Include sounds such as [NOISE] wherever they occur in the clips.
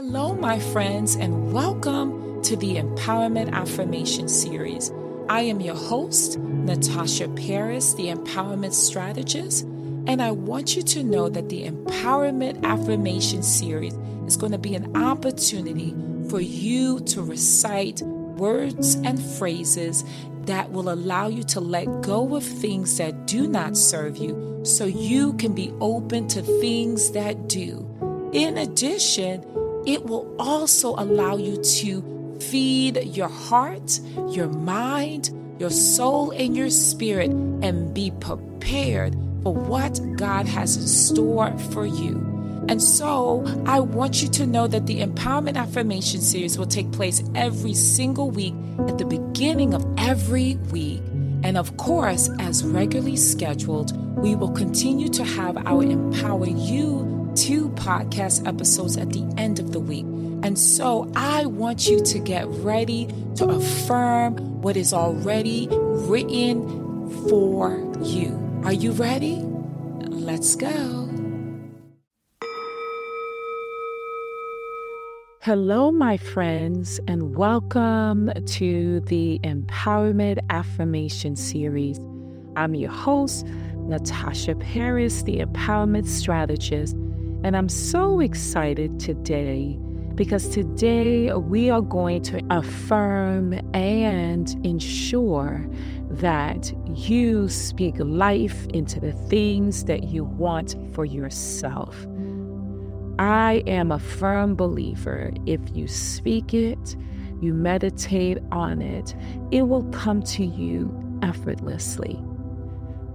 Hello, my friends, and welcome to the Empowerment Affirmation Series. I am your host, Natasha Paris, the Empowerment Strategist, and I want you to know that the Empowerment Affirmation Series is going to be an opportunity for you to recite words and phrases that will allow you to let go of things that do not serve you so you can be open to things that do. In addition, it will also allow you to feed your heart, your mind, your soul, and your spirit and be prepared for what God has in store for you. And so I want you to know that the Empowerment Affirmation Series will take place every single week at the beginning of every week. And of course, as regularly scheduled, we will continue to have our Empower You two podcast episodes at the end of the week. And so I want you to get ready to affirm what is already written for you. Are you ready? Let's go. Hello, my friends, and welcome to the Empowerment Affirmation Series. I'm your host, Natasha Paris, the Empowerment Strategist and I'm so excited today because today we are going to affirm and ensure that you speak life into the things that you want for yourself. I am a firm believer if you speak it, you meditate on it, it will come to you effortlessly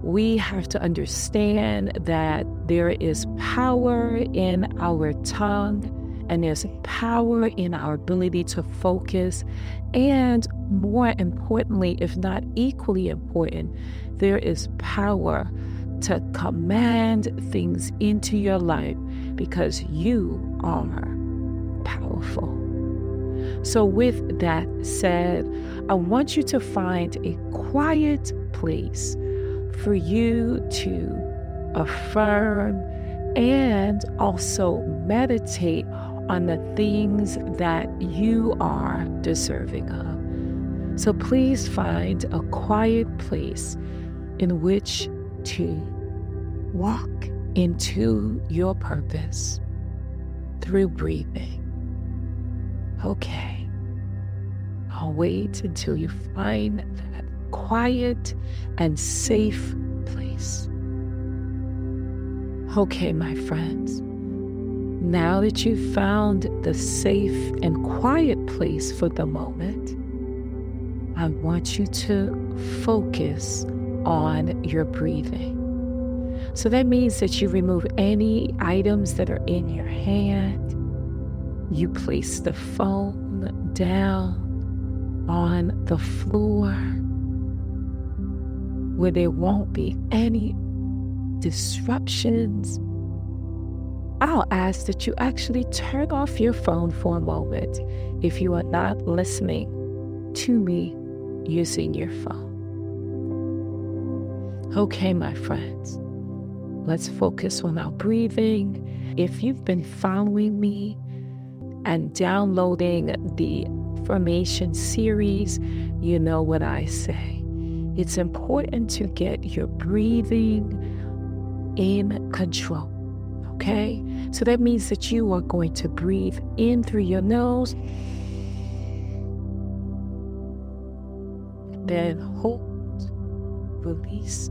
we have to understand that there is power in our tongue and there's power in our ability to focus. And more importantly, if not equally important, there is power to command things into your life because you are powerful. So, with that said, I want you to find a quiet place for you to affirm and also meditate on the things that you are deserving of. So please find a quiet place in which to walk into your purpose through breathing. Okay. I'll wait until you find that quiet and safe place. Okay, my friends, now that you've found the safe and quiet place for the moment, I want you to focus on your breathing. So that means that you remove any items that are in your hand. You place the phone down on the floor where there won't be any disruptions. I'll ask that you actually turn off your phone for a moment if you are not listening to me using your phone. Okay, my friends, let's focus on our breathing. If you've been following me and downloading the affirmation series, you know what I say. It's important to get your breathing in control. Okay? So that means that you are going to breathe in through your nose, then hold, release.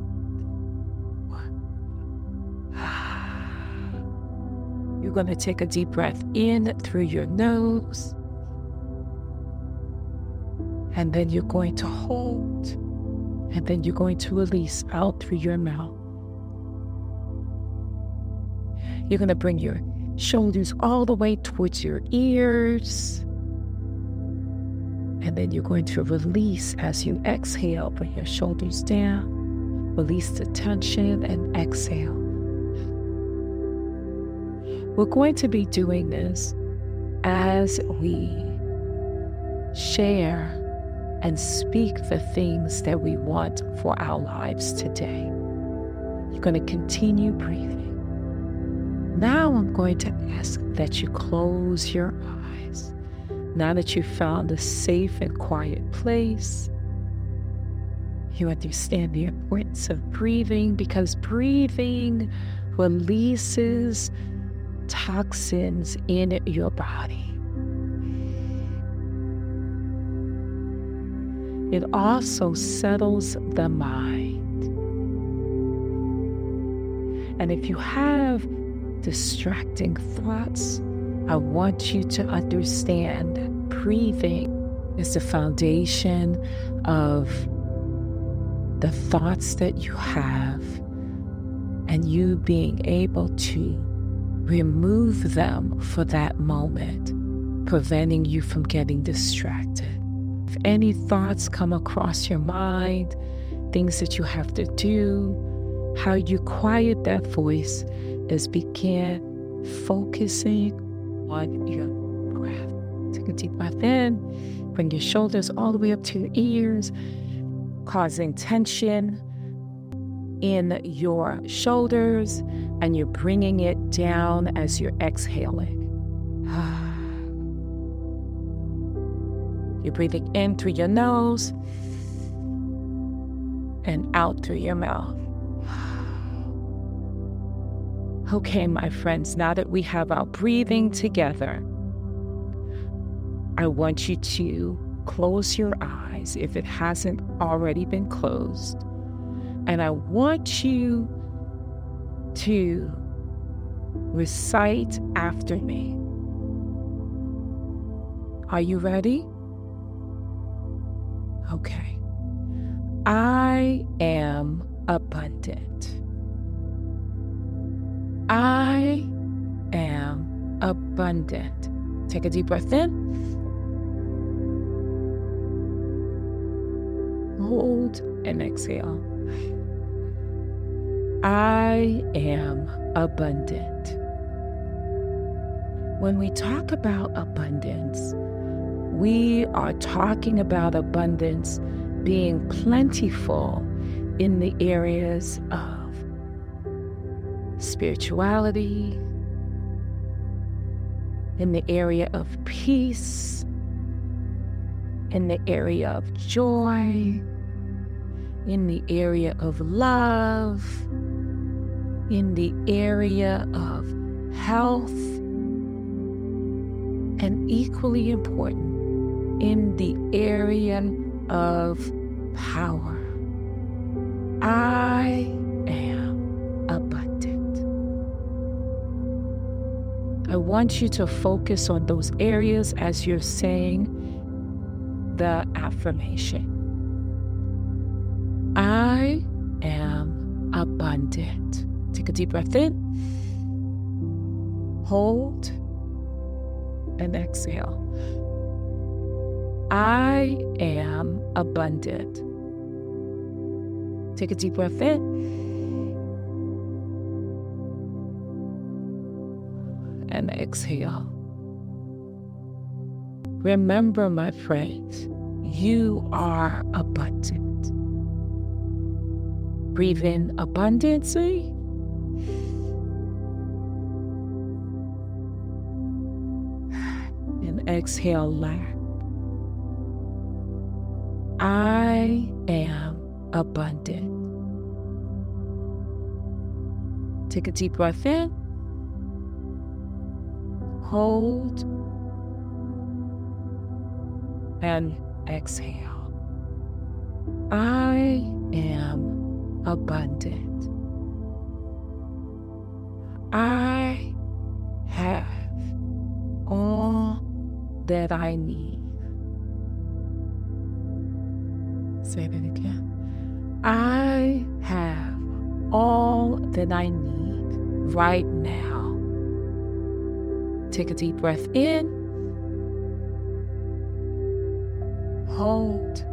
You're going to take a deep breath in through your nose, and then you're going to hold and then you're going to release out through your mouth. You're going to bring your shoulders all the way towards your ears. And then you're going to release as you exhale, bring your shoulders down, release the tension, and exhale. We're going to be doing this as we share and speak the things that we want for our lives today. You're going to continue breathing. Now I'm going to ask that you close your eyes. Now that you've found a safe and quiet place, you understand the importance of breathing because breathing releases toxins in your body. It also settles the mind. And if you have distracting thoughts, I want you to understand breathing is the foundation of the thoughts that you have and you being able to remove them for that moment, preventing you from getting distracted. If any thoughts come across your mind, things that you have to do, how you quiet that voice is begin focusing on your breath. Take a deep breath in, bring your shoulders all the way up to your ears causing tension in your shoulders, and you're bringing it down as you're exhaling. [SIGHS] Ah. You're breathing in through your nose and out through your mouth. Okay, my friends, now that we have our breathing together, I want you to close your eyes if it hasn't already been closed. And I want you to recite after me. Are you ready? Okay. I am abundant. I am abundant. Take a deep breath in. hold and exhale. I am abundant. When we talk about abundance, we are talking about abundance being plentiful in the areas of spirituality, in the area of peace, in the area of joy, in the area of love, in the area of health, and equally important, in the area of power. I am abundant. I want you to focus on those areas as you're saying the affirmation. I am abundant. Take a deep breath in, hold, and exhale. I am abundant. Take a deep breath in. And exhale. Remember, my friends, you are abundant. Breathe in abundantly. And exhale lack. I am abundant. Take a deep breath in. Hold. And exhale. I am abundant. I have all that I need. Say that again. I have all that I need right now. Take a deep breath in. Hold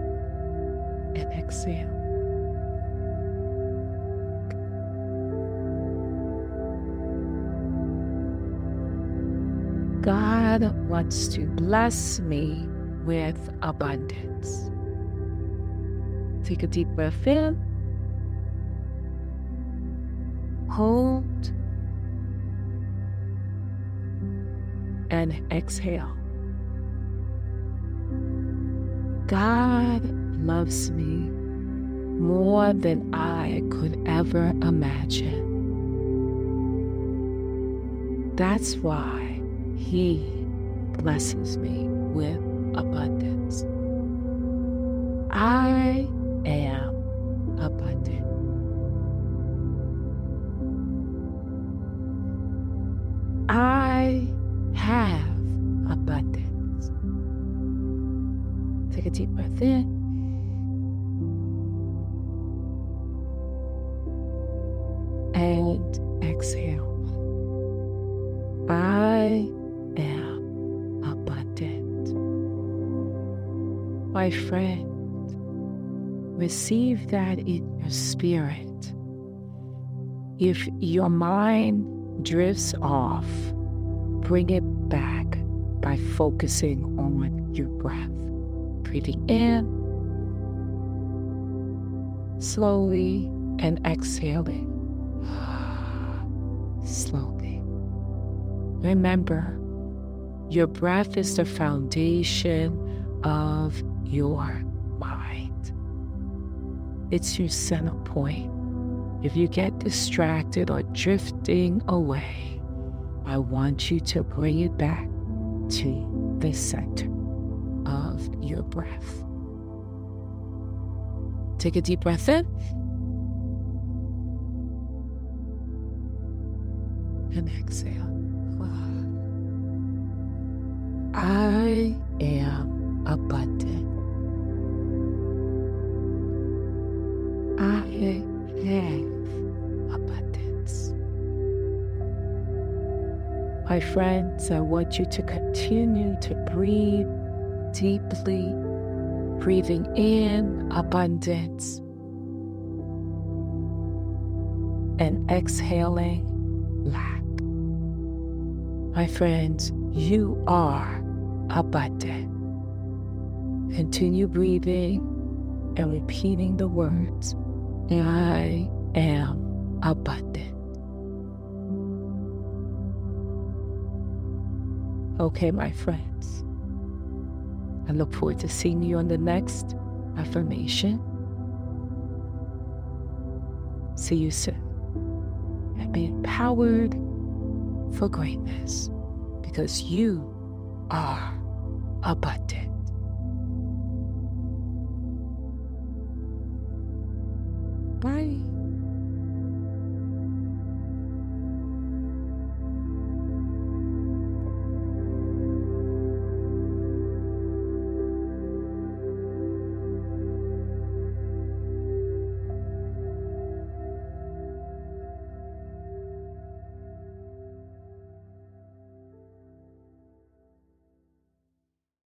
and exhale. God wants to bless me with abundance. Take a deep breath in, hold, and exhale. God loves me more than I could ever imagine. That's why He blesses me with abundance. I Take a deep breath in. And exhale. I am abundant. My friend, receive that in your spirit. If your mind drifts off, bring it back by focusing on your breath. Breathing in slowly and exhaling [SIGHS] slowly. Remember, your breath is the foundation of your mind. It's your center point. If you get distracted or drifting away, I want you to bring it back to the center your breath. Take a deep breath in and exhale. I am abundant. I have abundance. My friends, I want you to continue to breathe deeply, breathing in abundance and exhaling lack. My friends, you are abundant. Continue breathing and repeating the words I am abundant. Okay, my friends. I look forward to seeing you on the next affirmation. See you soon. And be empowered for greatness because you are abundant. Bye.